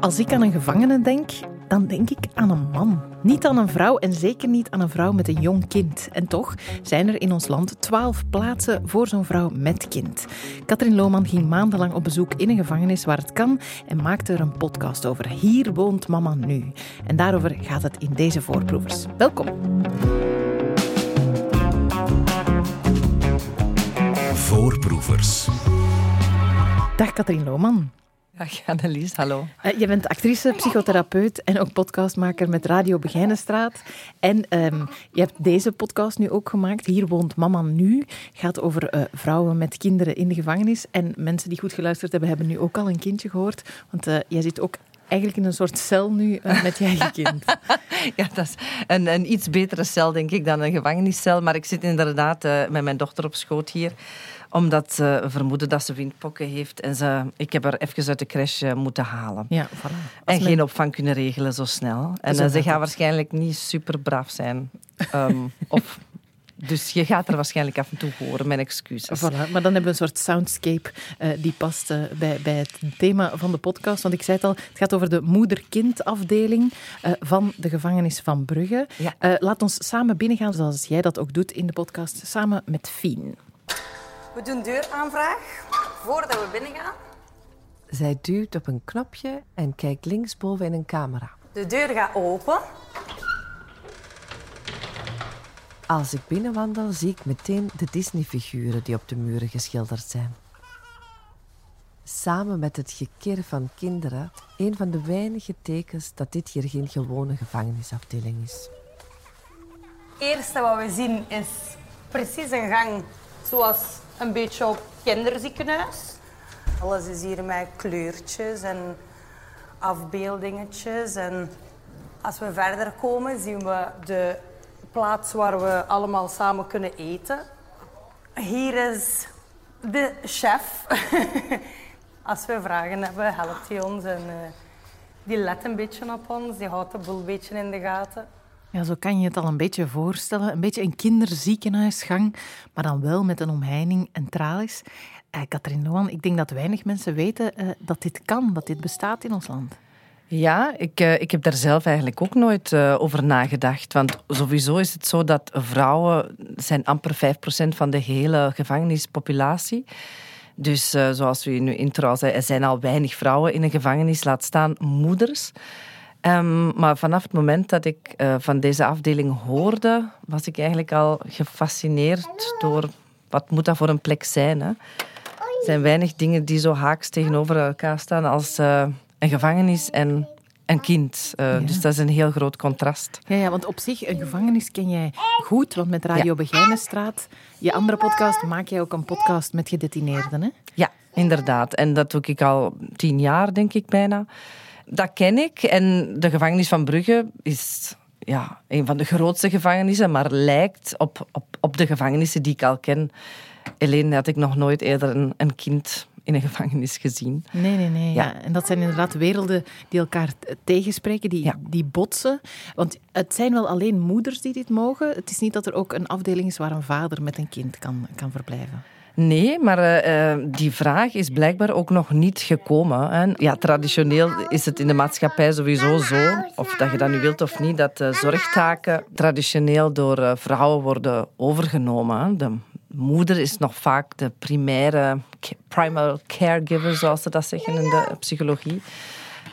Als ik aan een gevangene denk, dan denk ik aan een man. Niet aan een vrouw en zeker niet aan een vrouw met een jong kind. En toch zijn er in ons land twaalf plaatsen voor zo'n vrouw met kind. Katrien Lohman ging maandenlang op bezoek in een gevangenis waar het kan en maakte er een podcast over. Hier woont mama nu. En daarover gaat het in deze voorproevers. Welkom. Voorproevers. Dag Katrien Lohman. Dag Annelies, hallo. Uh, je bent actrice, psychotherapeut en ook podcastmaker met Radio Begijnenstraat. En um, je hebt deze podcast nu ook gemaakt. Hier woont Mama Nu. gaat over uh, vrouwen met kinderen in de gevangenis. En mensen die goed geluisterd hebben, hebben nu ook al een kindje gehoord. Want uh, jij zit ook eigenlijk in een soort cel nu met je eigen kind. ja, dat is een, een, iets betere cel, denk ik, dan een gevangeniscel. Maar ik zit inderdaad met mijn dochter op schoot hier omdat ze vermoeden dat ze windpokken heeft. En ze, ik heb haar even uit de crash eh, moeten halen. Ja, voilà. En geen opvang kunnen regelen zo snel. En ze gaat waarschijnlijk niet super braaf zijn. Um, of dus je gaat er waarschijnlijk af en toe horen, mijn excuses. Voilà, maar dan hebben we een soort soundscape uh, die past uh, bij, bij het thema van de podcast. Want ik zei het al, het gaat over de moeder-kind afdeling uh, van de gevangenis van Brugge. Ja. laat ons samen binnengaan, zoals jij dat ook doet in de podcast, samen met Fien. We doen deuraanvraag voordat we binnengaan. Zij duwt op een knopje en kijkt linksboven in een camera. De deur gaat open. Als ik binnenwandel, zie ik meteen de Disney-figuren die op de muren geschilderd zijn. Samen met het gekir van kinderen, een van de weinige tekens dat dit hier geen gewone gevangenisafdeling is. Het eerste wat we zien is precies een gang zoals een beetje op kinderziekenhuis. Alles is hier met kleurtjes en afbeeldingetjes. En als we verder komen, zien we de plaats waar we allemaal samen kunnen eten. Hier is de chef. als we vragen hebben, helpt hij ons. En, uh, die let een beetje op ons, die houdt de boel een beetje in de gaten. Ja, zo kan je het al een beetje voorstellen. Een beetje een kinderziekenhuisgang, maar dan wel met een omheining en tralies. Eh, Katrien Noan, ik denk dat weinig mensen weten uh, dat dit kan, dat dit bestaat in ons land. Ja, ik, uh, ik heb daar zelf eigenlijk ook nooit uh, over nagedacht. Want sowieso is het zo dat vrouwen zijn amper 5% van de hele gevangenispopulatie. Dus uh, zoals u in uw intro zei, er zijn al weinig vrouwen in een gevangenis, laat staan moeders. Um, maar vanaf het moment dat ik van deze afdeling hoorde, was ik eigenlijk al gefascineerd door wat moet dat voor een plek zijn. Hè? Er zijn weinig dingen die zo haaks tegenover elkaar staan als een gevangenis en een kind. Uh, ja. Dus dat is een heel groot contrast. Ja, ja, want op zich, een gevangenis ken jij goed, want met Radio ja. Begijnenstraat, je andere podcast, maak jij ook een podcast met gedetineerden, hè? Ja, inderdaad. En dat doe ik al tien jaar, denk ik bijna dat ken ik. En de gevangenis van Brugge is ja, een van de grootste gevangenissen, maar lijkt op, op, op de gevangenissen die ik al ken. Alleen had ik nog nooit eerder een, een kind in een gevangenis gezien. Nee, nee, nee. Ja. ja. En dat zijn inderdaad werelden die elkaar tegenspreken, die, ja. die botsen. Want het zijn wel alleen moeders die dit mogen. Het is niet dat er ook een afdeling is waar een vader met een kind kan, kan verblijven. Nee, maar uh, die vraag is blijkbaar ook nog niet gekomen. Hè. Ja, traditioneel is het in de maatschappij sowieso zo, of dat je dat nu wilt of niet, dat uh, zorgtaken traditioneel door uh, vrouwen worden overgenomen. Hè. De moeder is nog vaak de primaire primary caregiver, zoals ze dat zeggen in de psychologie.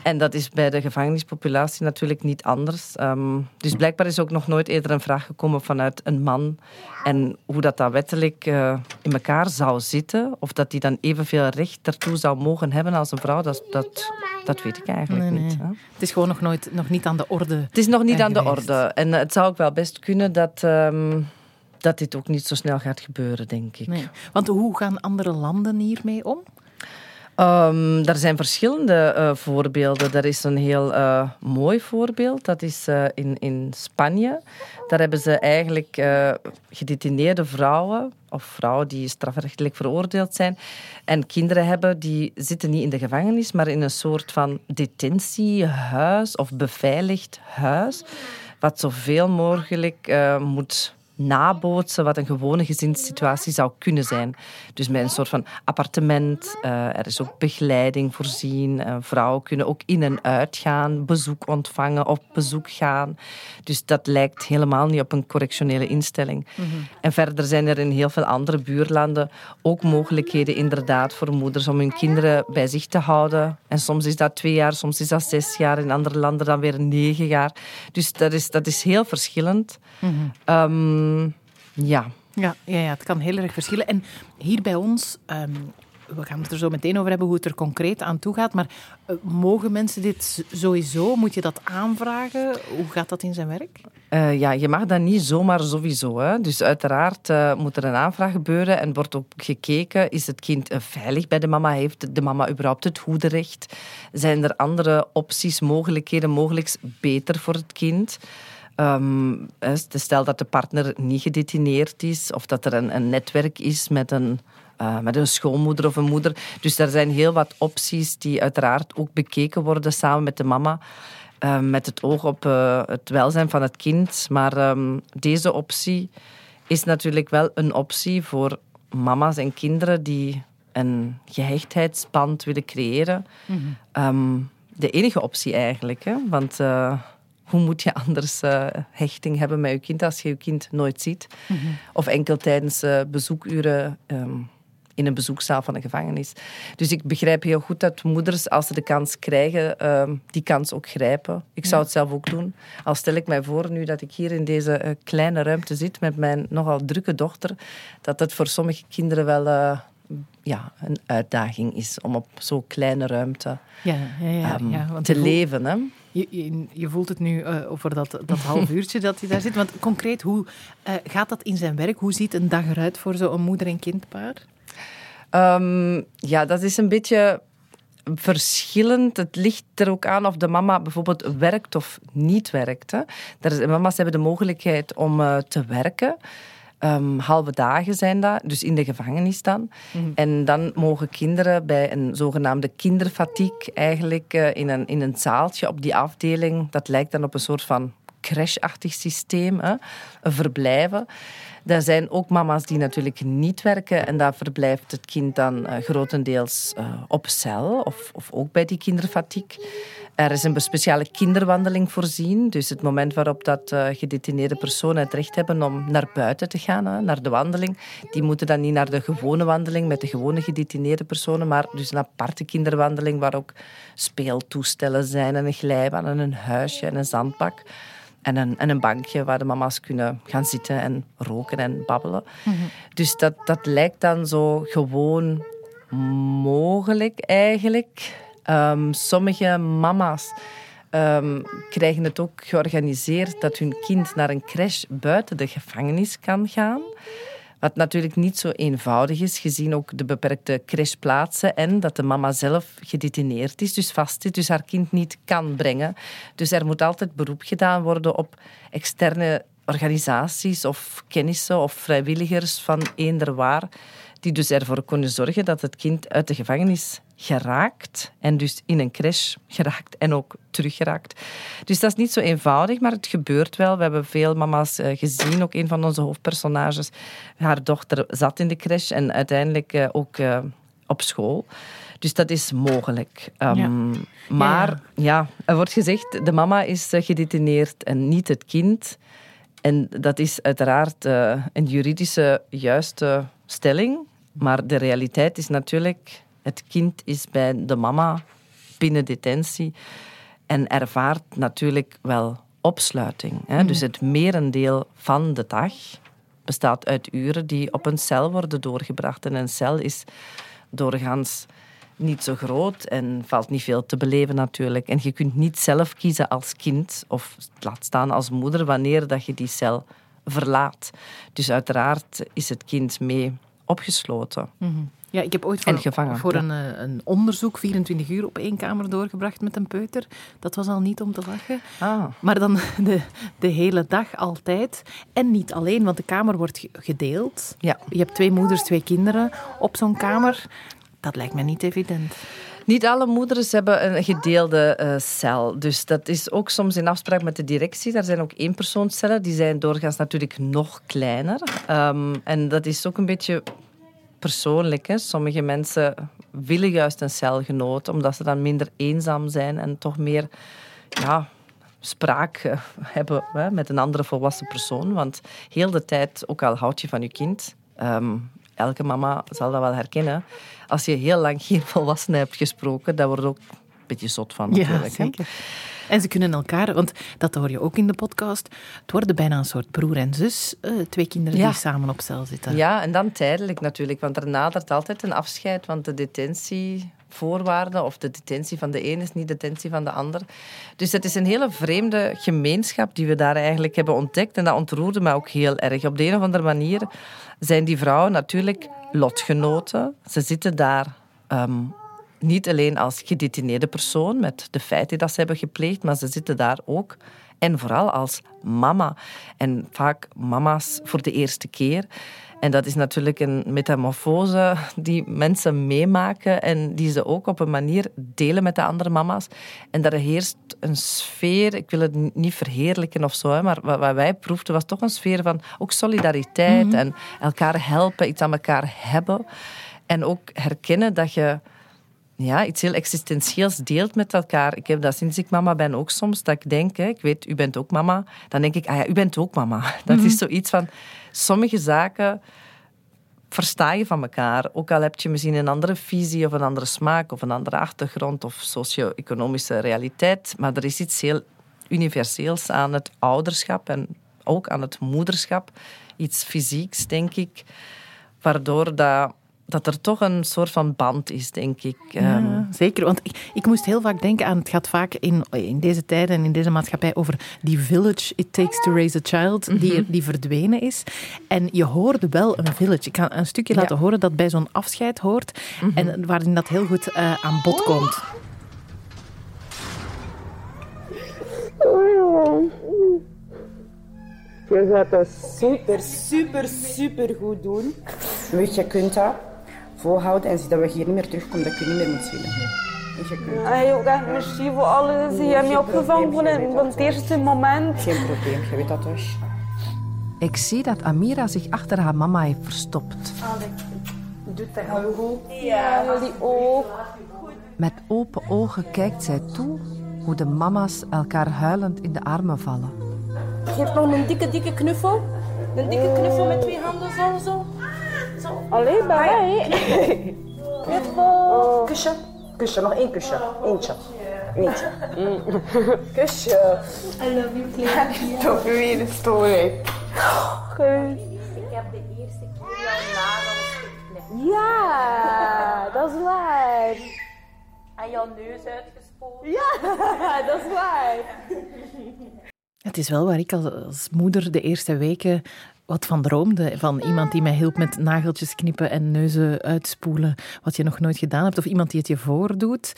En dat is bij de gevangenispopulatie natuurlijk niet anders. Um, dus blijkbaar is ook nog nooit eerder een vraag gekomen vanuit een man. En hoe dat, dat wettelijk uh, in elkaar zou zitten, of dat die dan evenveel recht daartoe zou mogen hebben als een vrouw, dat, dat, dat weet ik eigenlijk nee, niet. Nee. Het is gewoon nog, nooit, nog niet aan de orde. Het is nog niet aan de orde. En het zou ook wel best kunnen dat. Um, dat dit ook niet zo snel gaat gebeuren, denk ik. Nee. Want hoe gaan andere landen hiermee om? Um, er zijn verschillende uh, voorbeelden. Er is een heel uh, mooi voorbeeld. Dat is uh, in, in Spanje. Daar hebben ze eigenlijk gedetineerde vrouwen, of vrouwen die strafrechtelijk veroordeeld zijn, en kinderen hebben, die zitten niet in de gevangenis, maar in een soort van detentiehuis of beveiligd huis, wat zoveel mogelijk moet nabootsen wat een gewone gezinssituatie zou kunnen zijn. Dus met een soort van appartement. Uh, er is ook begeleiding voorzien. Uh, vrouwen kunnen ook in en uit gaan, bezoek ontvangen, op bezoek gaan. Dus dat lijkt helemaal niet op een correctionele instelling. Mm -hmm. En verder zijn er in heel veel andere buurlanden ook mogelijkheden inderdaad voor moeders om hun kinderen bij zich te houden. En soms is dat twee jaar, soms is dat zes jaar. In andere landen dan weer negen jaar. Dus dat is, dat is heel verschillend. Mm -hmm. um, ja. Ja, ja, ja, het kan heel erg verschillen. En hier bij ons, um, we gaan het er zo meteen over hebben hoe het er concreet aan toe gaat, maar uh, mogen mensen dit sowieso? Moet je dat aanvragen? Hoe gaat dat in zijn werk? Uh, ja, je mag dat niet zomaar sowieso. Hè. Dus uiteraard uh, moet er een aanvraag gebeuren en wordt ook gekeken, is het kind veilig bij de mama? Heeft de mama überhaupt het hoederecht? Zijn er andere opties, mogelijkheden, mogelijk beter voor het kind? Um, stel dat de partner niet gedetineerd is of dat er een, een netwerk is met een, uh, met een schoonmoeder of een moeder. Dus er zijn heel wat opties die uiteraard ook bekeken worden samen met de mama. Uh, met het oog op uh, het welzijn van het kind. Maar um, deze optie is natuurlijk wel een optie voor mama's en kinderen die een gehechtheidsband willen creëren. Mm -hmm. um, de enige optie eigenlijk. Hè? Want hoe moet je anders uh, hechting hebben met je kind als je je kind nooit ziet? Mm -hmm. Of enkel tijdens uh, bezoekuren um, in een bezoekzaal van een gevangenis. Dus ik begrijp heel goed dat moeders, als ze de kans krijgen, um, die kans ook grijpen. Ik zou ja. het zelf ook doen. Al stel ik mij voor nu dat ik hier in deze uh, kleine ruimte zit met mijn nogal drukke dochter, dat het voor sommige kinderen wel ja, een uitdaging is om op zo'n kleine ruimte ja, ja, ja, um, ja, want te leven. Hè? Je, je, je, voelt het nu uh, over dat, dat half uurtje dat hij daar zit. Want concreet, hoe uh, gaat dat in zijn werk? Hoe ziet een dag eruit voor zo'n moeder- en kindpaar? Um, ja, dat is een beetje verschillend. Het ligt er ook aan of de mama bijvoorbeeld werkt of niet werkt. Hè. Er, mama's hebben de mogelijkheid om uh, te werken. Um, halve dagen zijn dat, dus in de gevangenis dan. Mm. En dan mogen kinderen bij een zogenaamde kinderfatiek eigenlijk uh, in, een, in een zaaltje op die afdeling, dat lijkt dan op een soort van crashachtig systeem, hè, verblijven. Er zijn ook mama's die natuurlijk niet werken en daar verblijft het kind dan uh, grotendeels uh, op cel of, of ook bij die kinderfatiek. Er is een speciale kinderwandeling voorzien. Dus het moment waarop dat uh, gedetineerde personen het recht hebben om naar buiten te gaan, hè, naar de wandeling, die moeten dan niet naar de gewone wandeling met de gewone gedetineerde personen, maar dus een aparte kinderwandeling waar ook speeltoestellen zijn en een glijbaan en een huisje en een zandbak. En een, en een bankje waar de mama's kunnen gaan zitten en roken en babbelen. Mm-hmm. Dus dat, dat lijkt dan zo gewoon mogelijk eigenlijk. Um, sommige mama's um, krijgen het ook georganiseerd dat hun kind naar een crash buiten de gevangenis kan gaan. Wat natuurlijk niet zo eenvoudig is, gezien ook de beperkte crashplaatsen en dat de mama zelf gedetineerd is, dus vast zit, dus haar kind niet kan brengen. Dus er moet altijd beroep gedaan worden op externe organisaties of kennissen of vrijwilligers van eender waar, die dus ervoor kunnen zorgen dat het kind uit de gevangenis geraakt en dus in een crash geraakt en ook teruggeraakt. Dus dat is niet zo eenvoudig, maar het gebeurt wel. We hebben veel mama's gezien, ook een van onze hoofdpersonages. Haar dochter zat in de crash en uiteindelijk ook op school. Dus dat is mogelijk. Um, ja. Maar ja, er wordt gezegd, de mama is gedetineerd en niet het kind. En dat is uiteraard een juridische juiste stelling. Maar de realiteit is natuurlijk het kind is bij de mama binnen detentie en ervaart natuurlijk wel opsluiting. Hè? Mm. Dus het merendeel van de dag bestaat uit uren die op een cel worden doorgebracht. En een cel is doorgaans niet zo groot en valt niet veel te beleven natuurlijk. En je kunt niet zelf kiezen als kind of laat staan als moeder wanneer dat je die cel verlaat. Dus uiteraard is het kind mee opgesloten. Mm-hmm. Ja, ik heb ooit voor, gevangen, voor een, een, onderzoek 24 uur op één kamer doorgebracht met een peuter. Dat was al niet om te lachen. Ah. Maar dan de, de hele dag altijd. En niet alleen, want de kamer wordt gedeeld. Ja. Je hebt twee moeders, twee kinderen op zo'n kamer. Dat lijkt me niet evident. Niet alle moeders hebben een gedeelde uh, cel. Dus dat is ook soms in afspraak met de directie. Daar zijn ook eenpersoonscellen. Die zijn doorgaans natuurlijk nog kleiner. Um, en dat is ook een beetje persoonlijk. Hè. Sommige mensen willen juist een celgenoot, omdat ze dan minder eenzaam zijn en toch meer ja, spraak eh, hebben hè, met een andere volwassen persoon. Want heel de tijd, ook al houd je van je kind, um, elke mama zal dat wel herkennen. Als je heel lang geen volwassene hebt gesproken, daar wordt ook een beetje zot van natuurlijk. Ja, zeker. En ze kunnen elkaar, want dat hoor je ook in de podcast, het worden bijna een soort broer en zus, uh, twee kinderen die samen op cel zitten. Ja, en dan tijdelijk natuurlijk, want er nadert altijd een afscheid, want de detentievoorwaarden of de detentie van de een is niet de detentie van de ander. Dus het is een hele vreemde gemeenschap die we daar eigenlijk hebben ontdekt en dat ontroerde me ook heel erg. Op de een of andere manier zijn die vrouwen natuurlijk lotgenoten. Ze zitten daar ehm, niet alleen als gedetineerde persoon met de feiten dat ze hebben gepleegd, maar ze zitten daar ook en vooral als mama. En vaak mama's voor de eerste keer. En dat is natuurlijk een metamorfose die mensen meemaken en die ze ook op een manier delen met de andere mama's. En daar heerst een sfeer, ik wil het niet verheerlijken of zo, maar wat wij proefden was toch een sfeer van ook solidariteit mhm. en elkaar helpen, iets aan elkaar hebben. En ook herkennen dat je ja, iets heel existentieels deelt met elkaar. Ik heb dat sinds ik mama ben ook soms, dat ik denk, hè, ik weet, u bent ook mama. Dan denk ik, ah ja, u bent ook mama. Dat is mhm. zoiets van, sommige zaken versta je van elkaar. Ook al heb je misschien een andere visie of een andere smaak of een andere achtergrond of socio-economische realiteit. Maar er is iets heel universeels aan het ouderschap en ook aan het moederschap. Iets fysieks, denk ik, waardoor dat dat er toch een soort van band is, denk ik. Ja, ehm, zeker, want ik, ik, moest heel vaak denken aan... Het gaat vaak in, in deze tijd en in deze maatschappij over die village it takes to raise a child, die, mhm. die verdwenen is. En je hoorde wel een village. Ik ga een stukje laten horen dat bij zo'n afscheid hoort mhm. en waarin dat heel goed uh, aan bod komt. Je gaat dat super, super, super goed doen. Weet je, kunt dat volhouden en zie dat we hier niet meer terugkomen, dat je niet meer moet willen. Hey, ook echt merci voor alles. Je hebt me opgevangen van, van het eerste moment. Geen probleem, je weet dat dus. Ik zie dat Amira zich achter haar mama heeft verstopt. Doet dat heel goed? Ja, jullie ook. Met open ogen kijkt zij toe hoe de mama's elkaar huilend in de armen vallen. Geef nog een dikke, dikke knuffel. Een dikke knuffel met twee handen zo. zo. Alleen bij mij. Knuffel. Kusje. Kusje, nog één kusje. Eentje. Eentje. Kusje. I love you, Claire. Toch weer de story. Ik heb de eerste keer jouw nagels. Ja, dat is waar. En jouw neus uitgespoeld. Ja, dat is waar. Het is wel waar ik als moeder de eerste weken wat van droomde. Van iemand die mij hielp met nageltjes knippen en neuzen uitspoelen. Wat je nog nooit gedaan hebt. Of iemand die het je voordoet.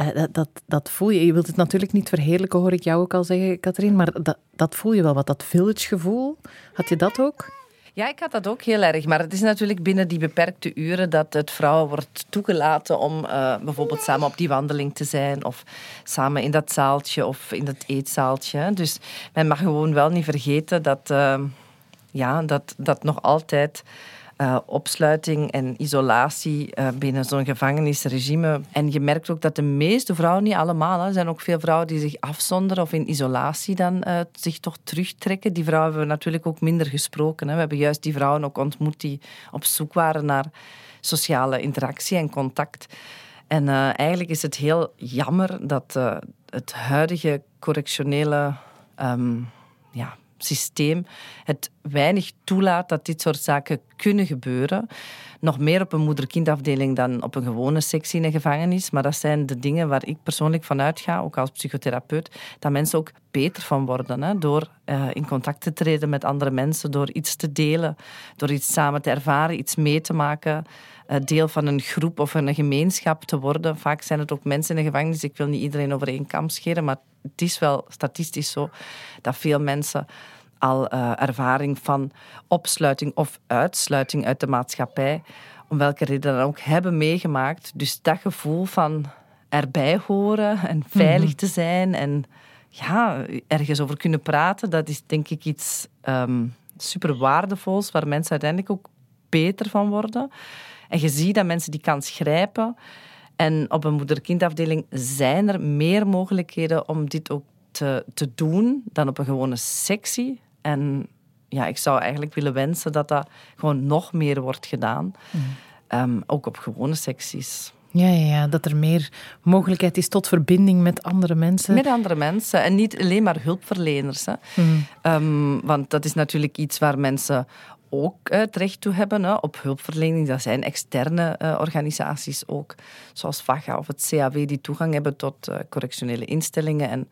Uh, dat, dat, dat, voel je. Je wilt het natuurlijk niet verheerlijken, hoor ik jou ook al zeggen, Katrien. Maar dat, dat voel je wel wat. Dat village gevoel. Had je dat ook? Ja, ik had dat ook heel erg. Maar het is natuurlijk binnen die beperkte uren dat het vrouwen wordt toegelaten om uh, bijvoorbeeld samen op die wandeling te zijn. Of samen in dat zaaltje of in dat eetzaaltje. Dus men mag gewoon wel niet vergeten dat... Uh, ja, dat, dat nog altijd uh, opsluiting en isolatie uh, binnen zo'n gevangenisregime. En je merkt ook dat de meeste vrouwen, niet allemaal, er zijn ook veel vrouwen die zich afzonderen of in isolatie dan uh, zich toch terugtrekken. Die vrouwen hebben we natuurlijk ook minder gesproken. Hè. We hebben juist die vrouwen ook ontmoet die op zoek waren naar sociale interactie en contact. En eigenlijk is het heel jammer dat het huidige correctionele um, ja, systeem het weinig toelaat dat dit soort zaken kunnen gebeuren. Nog meer op een moeder-kindafdeling dan op een gewone sectie in een gevangenis. Maar dat zijn de dingen waar ik persoonlijk van uitga, ook als psychotherapeut, dat mensen ook beter van worden. Hè, door uh, in contact te treden met andere mensen, door iets te delen, door iets samen te ervaren, iets mee te maken. Uh, deel van een groep of een gemeenschap te worden. Vaak zijn het ook mensen in de gevangenis. Ik wil niet iedereen over één kam scheren, maar het is wel statistisch zo dat veel mensen al uh, ervaring van opsluiting of uitsluiting uit de maatschappij, om welke reden dan ook, hebben meegemaakt. Dus dat gevoel van erbij horen en veilig te zijn en ja, ergens over kunnen praten, dat is denk ik iets um, super waardevols waar mensen uiteindelijk ook beter van worden. En je ziet dat mensen die kans grijpen. En op een moeder-kindafdeling zijn er meer mogelijkheden om dit ook te, te doen dan op een gewone sectie. En ja, ik zou eigenlijk willen wensen dat dat gewoon nog meer wordt gedaan. Mm. Ehm, ook op gewone secties. Ja, ja, ja, dat er meer mogelijkheid is tot verbinding met andere mensen. Met andere mensen en niet alleen maar hulpverleners. Hè. Mm. Ehm, want dat is natuurlijk iets waar mensen ook uh, terecht toe hebben op hulpverlening. Dat zijn externe uh, organisaties ook, zoals VAGA of het CAW, die toegang hebben tot uh, correctionele instellingen en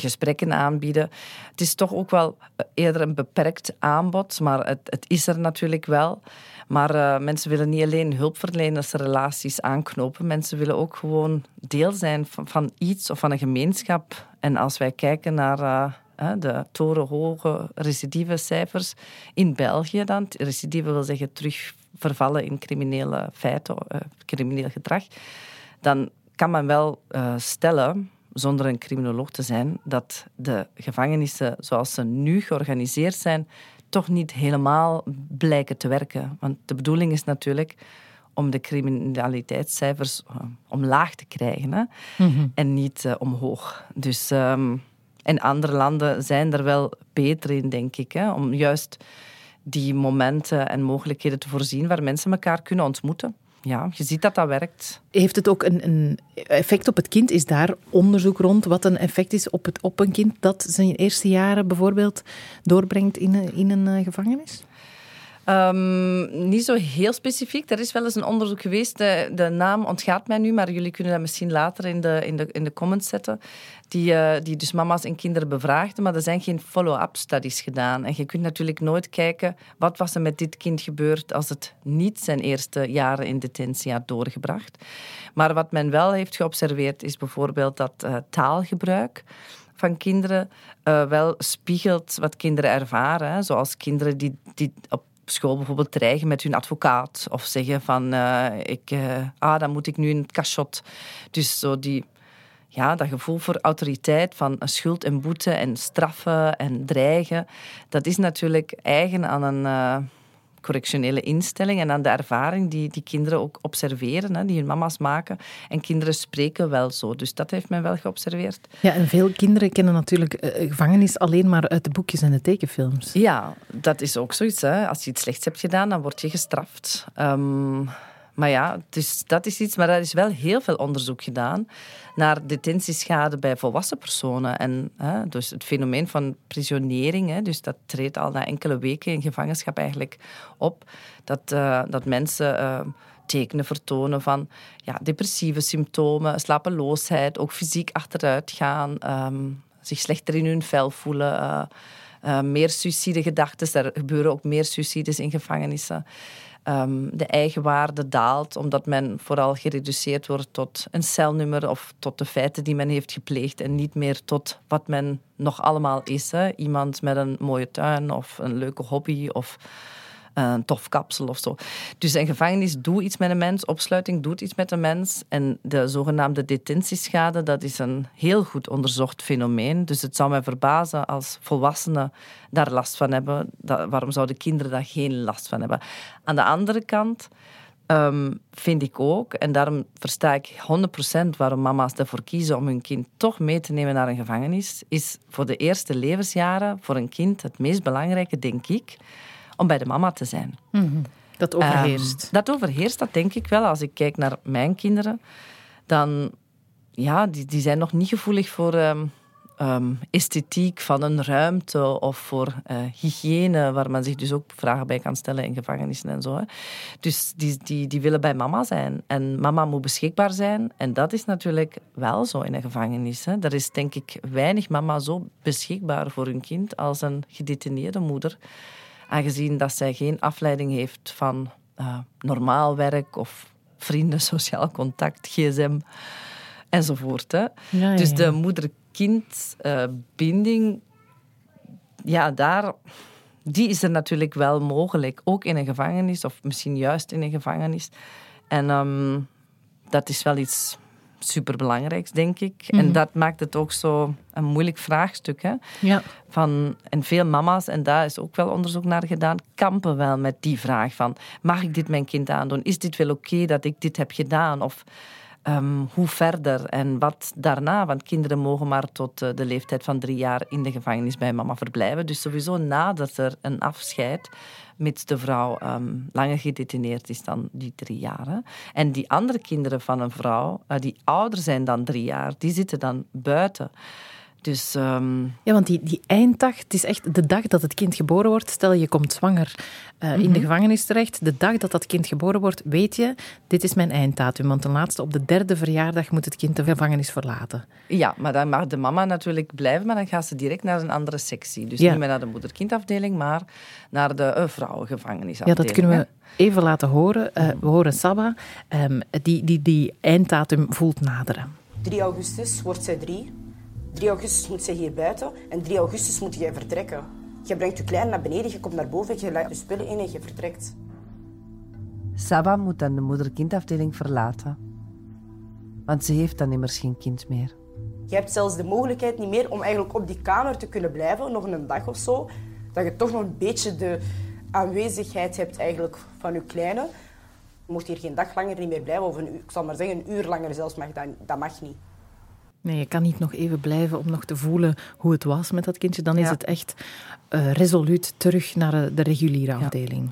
gesprekken aanbieden. Het is toch ook wel eerder een beperkt aanbod, maar het, het is er natuurlijk wel. Maar mensen willen niet alleen hulpverlenersrelaties aanknopen, mensen willen ook gewoon deel zijn van, van iets of van een gemeenschap. En als wij kijken naar de torenhoge recidivecijfers in België dan. Recidive wil zeggen terug vervallen in criminele feiten, uh, crimineel gedrag. Dan kan men wel uh, stellen, zonder een criminoloog te zijn, dat de gevangenissen zoals ze nu georganiseerd zijn, toch niet helemaal blijken te werken. Want de bedoeling is natuurlijk om de criminaliteitscijfers uh, omlaag te krijgen hè? Mm en niet omhoog. Dus um, en andere landen zijn er wel beter in, denk ik. Hè, om juist die momenten en mogelijkheden te voorzien waar mensen elkaar kunnen ontmoeten. Ja, je ziet dat dat werkt. Heeft het ook een, een, effect op het kind? Is daar onderzoek rond wat een effect is op, het, op een kind dat zijn eerste jaren bijvoorbeeld doorbrengt in een, in een eh, gevangenis? Um, niet zo heel specifiek. Er is wel eens een onderzoek geweest. De, de, naam ontgaat mij nu, maar jullie kunnen dat misschien later in de, in de, in de comments zetten. Die, uh, die dus mama's en kinderen bevraagden, maar er zijn geen follow-up studies gedaan. En je kunt natuurlijk nooit kijken wat was er met dit kind gebeurd als het niet zijn eerste jaren in detentie had doorgebracht. Maar wat men wel heeft geobserveerd is bijvoorbeeld dat uh, taalgebruik van kinderen uh, wel spiegelt wat kinderen ervaren. Zoals kinderen die, die op school bijvoorbeeld dreigen met hun advocaat. Of zeggen van, uh, ik, uh, ah, dan moet ik nu in het cachot. Dus zo die, ja, dat gevoel voor autoriteit van schuld en boete en straffen en dreigen. Dat is natuurlijk eigen aan een... Correctionele instelling en aan de ervaring die die kinderen ook observeren, hè, die hun mama's maken. En kinderen spreken wel zo, dus dat heeft men wel geobserveerd. Ja, en veel kinderen kennen natuurlijk uh, gevangenis alleen maar uit de boekjes en de tekenfilms. Ja, dat is ook zoiets. Hè. Als je iets slechts hebt gedaan, dan word je gestraft. Um, maar ja, dus dat is iets, maar er is wel heel veel onderzoek gedaan naar detentieschade bij volwassen personen. En hè, dus het fenomeen van prisionering, hè, dus dat treedt al na enkele weken in gevangenschap eigenlijk op. Dat, uh, dat mensen uh, tekenen vertonen van ja, depressieve symptomen, slapeloosheid, ook fysiek achteruit gaan, um, zich slechter in hun vel voelen. Uh, meer suïcidegedachten. Er gebeuren ook meer suicides in gevangenissen. Um, de eigenwaarde daalt, omdat men vooral gereduceerd wordt tot een celnummer of tot de feiten die men heeft gepleegd en niet meer tot wat men nog allemaal is. Hè. Iemand met een mooie tuin of een leuke hobby of een tof kapsel of zo. Dus een gevangenis doet iets met een mens, opsluiting doet iets met een mens. En de zogenaamde detentieschade, dat is een heel goed onderzocht fenomeen. Dus het zou mij verbazen als volwassenen daar last van hebben. Waarom zouden kinderen daar geen last van hebben? Aan de andere kant... Ehm, vind ik ook, en daarom versta ik 100% waarom mama's ervoor kiezen om hun kind toch mee te nemen naar een gevangenis, is voor de eerste levensjaren voor een kind het meest belangrijke, denk ik, om bij de mama te zijn. Mhm. Dat overheerst. Ehm, dat overheerst, dat denk ik wel. Als ik kijk naar mijn kinderen, dan ja, die, die zijn nog niet gevoelig voor um, um, esthetiek van een ruimte of voor uh, hygiëne, waar men zich dus ook vragen bij kan stellen in gevangenissen en zo. Hè. Dus die, die, die willen bij mama zijn. En mama moet beschikbaar zijn. En dat is natuurlijk wel zo in een gevangenis. Hè. Er is denk ik weinig mama zo beschikbaar voor hun kind als een gedetineerde moeder. Aangezien dat zij geen afleiding heeft van uh, normaal werk of vrienden, sociaal contact, gsm enzovoort. Hè. Ja, dus de moeder-kind-binding, uh, ja, daar, die is er natuurlijk wel mogelijk. Ook in een gevangenis, of misschien juist in een gevangenis. En um, dat is wel iets superbelangrijk, denk ik. En Mhm. dat maakt het ook zo een moeilijk vraagstuk. Hè? Ja. Van, en veel mama's, en daar is ook wel onderzoek naar gedaan, kampen wel met die vraag van... Mag ik dit mijn kind aandoen? Is dit wel oké dat ik dit heb gedaan? Of ehm, hoe verder en wat daarna? Want kinderen mogen maar tot eh, de leeftijd van drie jaar in de gevangenis bij mama verblijven. Dus sowieso nadat er een afscheid mits de vrouw ehm, langer gedetineerd is dan die drie jaar. En die andere kinderen van een vrouw, eh, die ouder zijn dan drie jaar, die zitten dan buiten. Dus ehm, Ja, want die, die einddag, het is echt de dag dat het kind geboren wordt. Stel, je komt zwanger eh, in de gevangenis terecht. De dag dat dat kind geboren wordt, weet je, dit is mijn einddatum. Want ten laatste, op de derde verjaardag moet het kind de gevangenis verlaten. Ja, maar dan mag de mama natuurlijk blijven, maar dan gaat ze direct naar een andere sectie. Dus Ja. niet meer naar de moeder-kindafdeling, maar naar de uh, vrouwengevangenisafdeling. Ja, dat kunnen hè. we even laten horen. Eh, we horen Saba, ehm, die, die die einddatum voelt naderen. 3 augustus wordt zij drie. 3 augustus moet zij hier buiten. En 3 augustus moet jij vertrekken. Je brengt je klein naar beneden, je komt naar boven, je legt je spullen in en je vertrekt. Saba moet dan de moeder-kindafdeling verlaten. Want ze heeft dan immers geen kind meer. Je hebt zelfs de mogelijkheid niet meer om eigenlijk op die kamer te kunnen blijven, nog een dag of zo. Dat je toch nog een beetje de aanwezigheid hebt eigenlijk van je kleine. Je mocht hier geen dag langer niet meer blijven, of een, uur- ik zal maar zeggen een uur langer zelfs, mag dat, dat mag niet. Nee, je kan niet nog even blijven om nog te voelen hoe het was met dat kindje. Dan is het echt eh, resoluut terug naar de, de reguliere afdeling.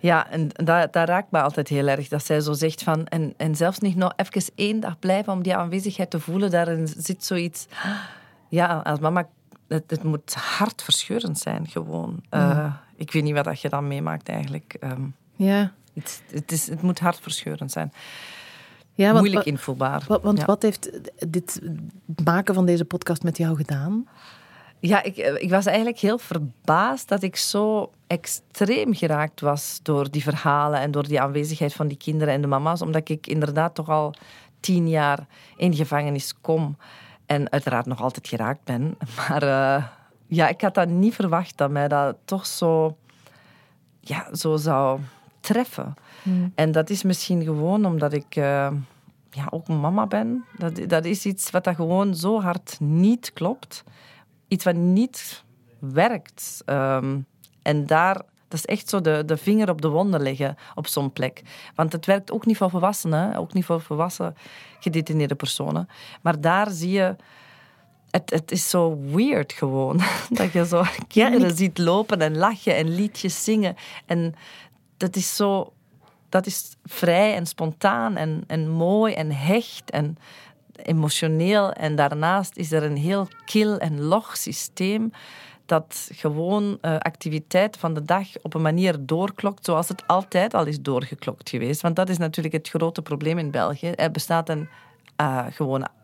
Ja, en dat, dat raakt me altijd heel erg. Dat zij zo zegt van... En, en zelfs niet nog even één dag blijven om die aanwezigheid te voelen. Daarin zit zoiets... Ja, als mama... Het, het moet hartverscheurend zijn, gewoon. Eh, ik weet niet wat dat je dan meemaakt, eigenlijk. Ehm, Ja, het, het, is, het moet hartverscheurend zijn. Ja want, Moeilijk wa- want Ja. wat heeft dit maken van deze podcast met jou gedaan? Ja, ik, eh, ik was eigenlijk heel verbaasd dat ik zo extreem geraakt was door die verhalen en door die aanwezigheid van die kinderen en de mama's, omdat ik inderdaad toch al tien jaar in gevangenis kom en uiteraard nog altijd geraakt ben. Maar eh, ja, ik had dat niet verwacht dat mij dat toch zo, ja, zo zou treffen. En dat is misschien gewoon omdat ik eh, ja, ook mama ben. Dat, dat is iets wat dat gewoon zo hard niet klopt iets wat niet werkt. Ehm, en daar, dat is echt zo de, de vinger op de wonden leggen op zo'n plek. Want het werkt ook niet voor volwassenen, ook niet voor volwassen gedetineerde personen. Maar daar zie je, het, het is zo weird gewoon. Dat je zo kinderen ziet lopen en lachen en liedjes zingen. En dat is zo, dat is vrij en spontaan en, en mooi en hecht en emotioneel. En daarnaast is er een heel kil en log systeem dat gewoon eh, activiteit van de dag op een manier doorklokt zoals het altijd al is doorgeklokt geweest. Want dat is natuurlijk het grote probleem in België. Er bestaat een, ja,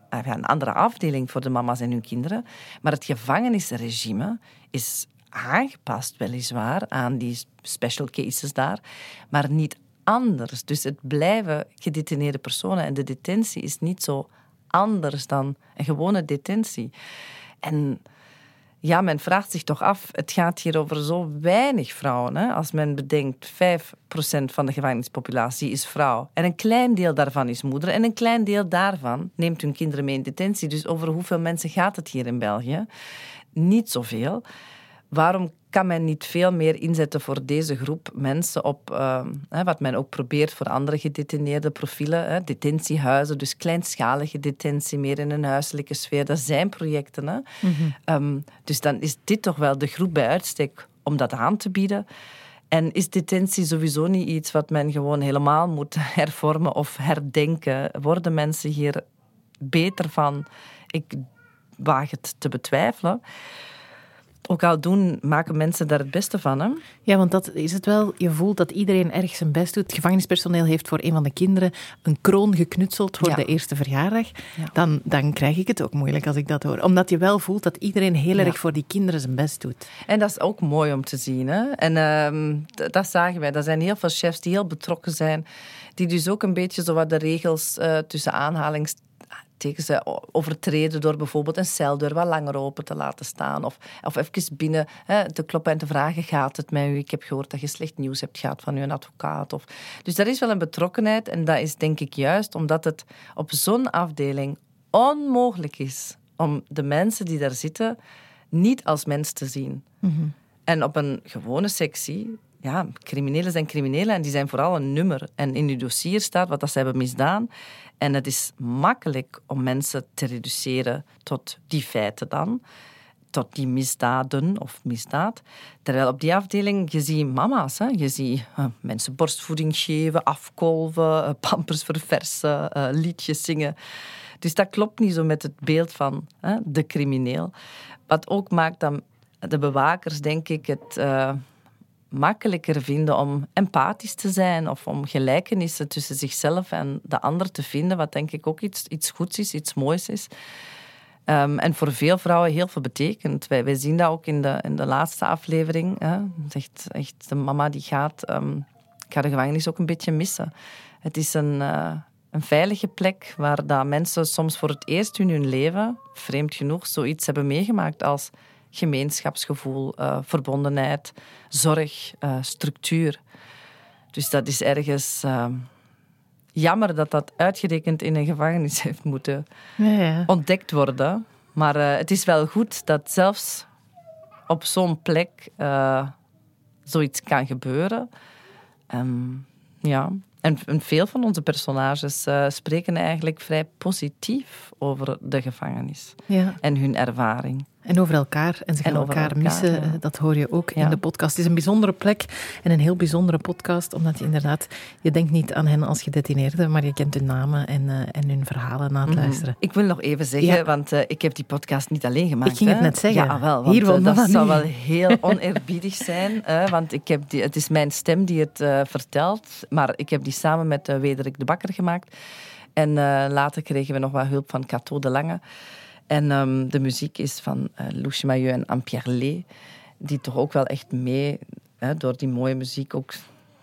een andere afdeling voor de mama's en hun kinderen. Maar het gevangenisregime is aangepast weliswaar aan die special cases daar, maar niet anders. Dus het blijven gedetineerde personen en de detentie is niet zo anders dan een gewone detentie. En ja, men vraagt zich toch af, het gaat hier over zo weinig vrouwen. Hè? Als men bedenkt, 5% van de gevangenispopulatie is vrouw. En een klein deel daarvan is moeder. En een klein deel daarvan neemt hun kinderen mee in detentie. Dus over hoeveel mensen gaat het hier in België? Niet zoveel. Waarom kan men niet veel meer inzetten voor deze groep mensen op uh, hè, wat men ook probeert voor andere gedetineerde profielen, hè, detentiehuizen, dus kleinschalige detentie, meer in een huiselijke sfeer. Dat zijn projecten. Hè. Mm -hmm. um, dus dan is dit toch wel de groep bij uitstek om dat aan te bieden. En is detentie sowieso niet iets wat men gewoon helemaal moet hervormen of herdenken? Worden mensen hier beter van? Ik waag het te betwijfelen ook al doen, maken mensen daar het beste van. Hè? Ja, want dat is het wel. Je voelt dat iedereen erg zijn best doet. Het gevangenispersoneel heeft voor een van de kinderen een kroon geknutseld voor ja. de eerste verjaardag. Ja. Dan, dan krijg ik het ook moeilijk als ik dat hoor. Omdat je wel voelt dat iedereen heel ja. erg voor die kinderen zijn best doet. En dat is ook mooi om te zien. Hè? En um, dat zagen wij. Er zijn heel veel chefs die heel betrokken zijn. Die dus ook een beetje zo wat de regels uh, tussen aanhalings tegen ze overtreden door bijvoorbeeld een celdeur wat langer open te laten staan. Of, of even binnen hè, te kloppen en te vragen, gaat het met u? Ik heb gehoord dat je slecht nieuws hebt gehad van uw advocaat. Of... Dus dat is wel een betrokkenheid en dat is denk ik juist omdat het op zo'n afdeling onmogelijk is om de mensen die daar zitten niet als mens te zien. En op een gewone sectie, ja, criminelen zijn criminelen en die zijn vooral een nummer. En in je dossier staat wat dat ze hebben misdaan. En het is makkelijk om mensen te reduceren tot die feiten dan. Tot die misdaden of misdaad. Terwijl op die afdeling, je ziet mama's. Hè? Je ziet uh, mensen borstvoeding geven, afkolven, uh, pampers verversen, uh, liedjes zingen. Dus dat klopt niet zo met het beeld van de crimineel. Wat ook maakt dat de bewakers, denk ik, het makkelijker vinden om empathisch te zijn of om gelijkenissen tussen zichzelf en de ander te vinden, wat denk ik ook iets, iets goeds is, iets moois is. Um, en voor veel vrouwen heel veel betekent. Wij, wij zien dat ook in de, in de laatste aflevering. Hè. Echt, echt de mama die gaat, um, ik ga de gevangenis ook een beetje missen. Het is een, uh, een veilige plek waar dat mensen soms voor het eerst in hun leven, vreemd genoeg, zoiets hebben meegemaakt als gemeenschapsgevoel, uh, verbondenheid, zorg, uh, structuur. Dus dat is ergens uh, jammer dat dat uitgerekend in een gevangenis heeft moeten ja, ja. ontdekt worden. Maar het is wel goed dat zelfs op zo'n plek zoiets kan gebeuren. Um, ja. En, en, veel van onze personages spreken eigenlijk vrij positief over de gevangenis ja. en hun ervaring. En over elkaar. En ze gaan en elkaar, elkaar, missen. ja. Dat hoor je ook Ja. in de podcast. Het is een bijzondere plek en een heel bijzondere podcast. Omdat je inderdaad, je denkt niet aan hen als gedetineerden, maar je kent hun namen en, uh, en hun verhalen na het luisteren. Ik wil nog even zeggen, Ja. want uh, ik heb die podcast niet alleen gemaakt. Ik ging het net zeggen. Ja, wel, want, uh, dat zou wel heel oneerbiedig zijn. want ik heb die, het is mijn stem die het vertelt. Maar ik heb die samen met Wederik de Bakker gemaakt. En later kregen we nog wat hulp van Cato de Lange. En um, de muziek is van uh, Louche Maillot en Ampierre Lee, die toch ook wel echt mee, hè, door die mooie muziek, ook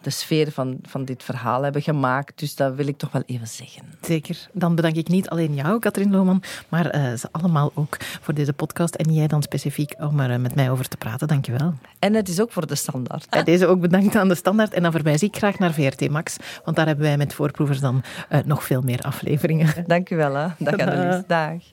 de sfeer van, van dit verhaal hebben gemaakt. Dus dat wil ik toch wel even zeggen. Zeker. Dan bedank ik niet alleen jou, Katrien Lohman, maar uh, ze allemaal ook voor deze podcast. En jij dan specifiek om er uh, met mij over te praten. Dank je wel. En het is ook voor de standaard. Bij deze ook bedankt aan de standaard. En dan verwijs ik graag naar VRT Max, want daar hebben wij met voorproevers dan uh, nog veel meer afleveringen. Dank u wel. Hè. Dag Annelies. Dag.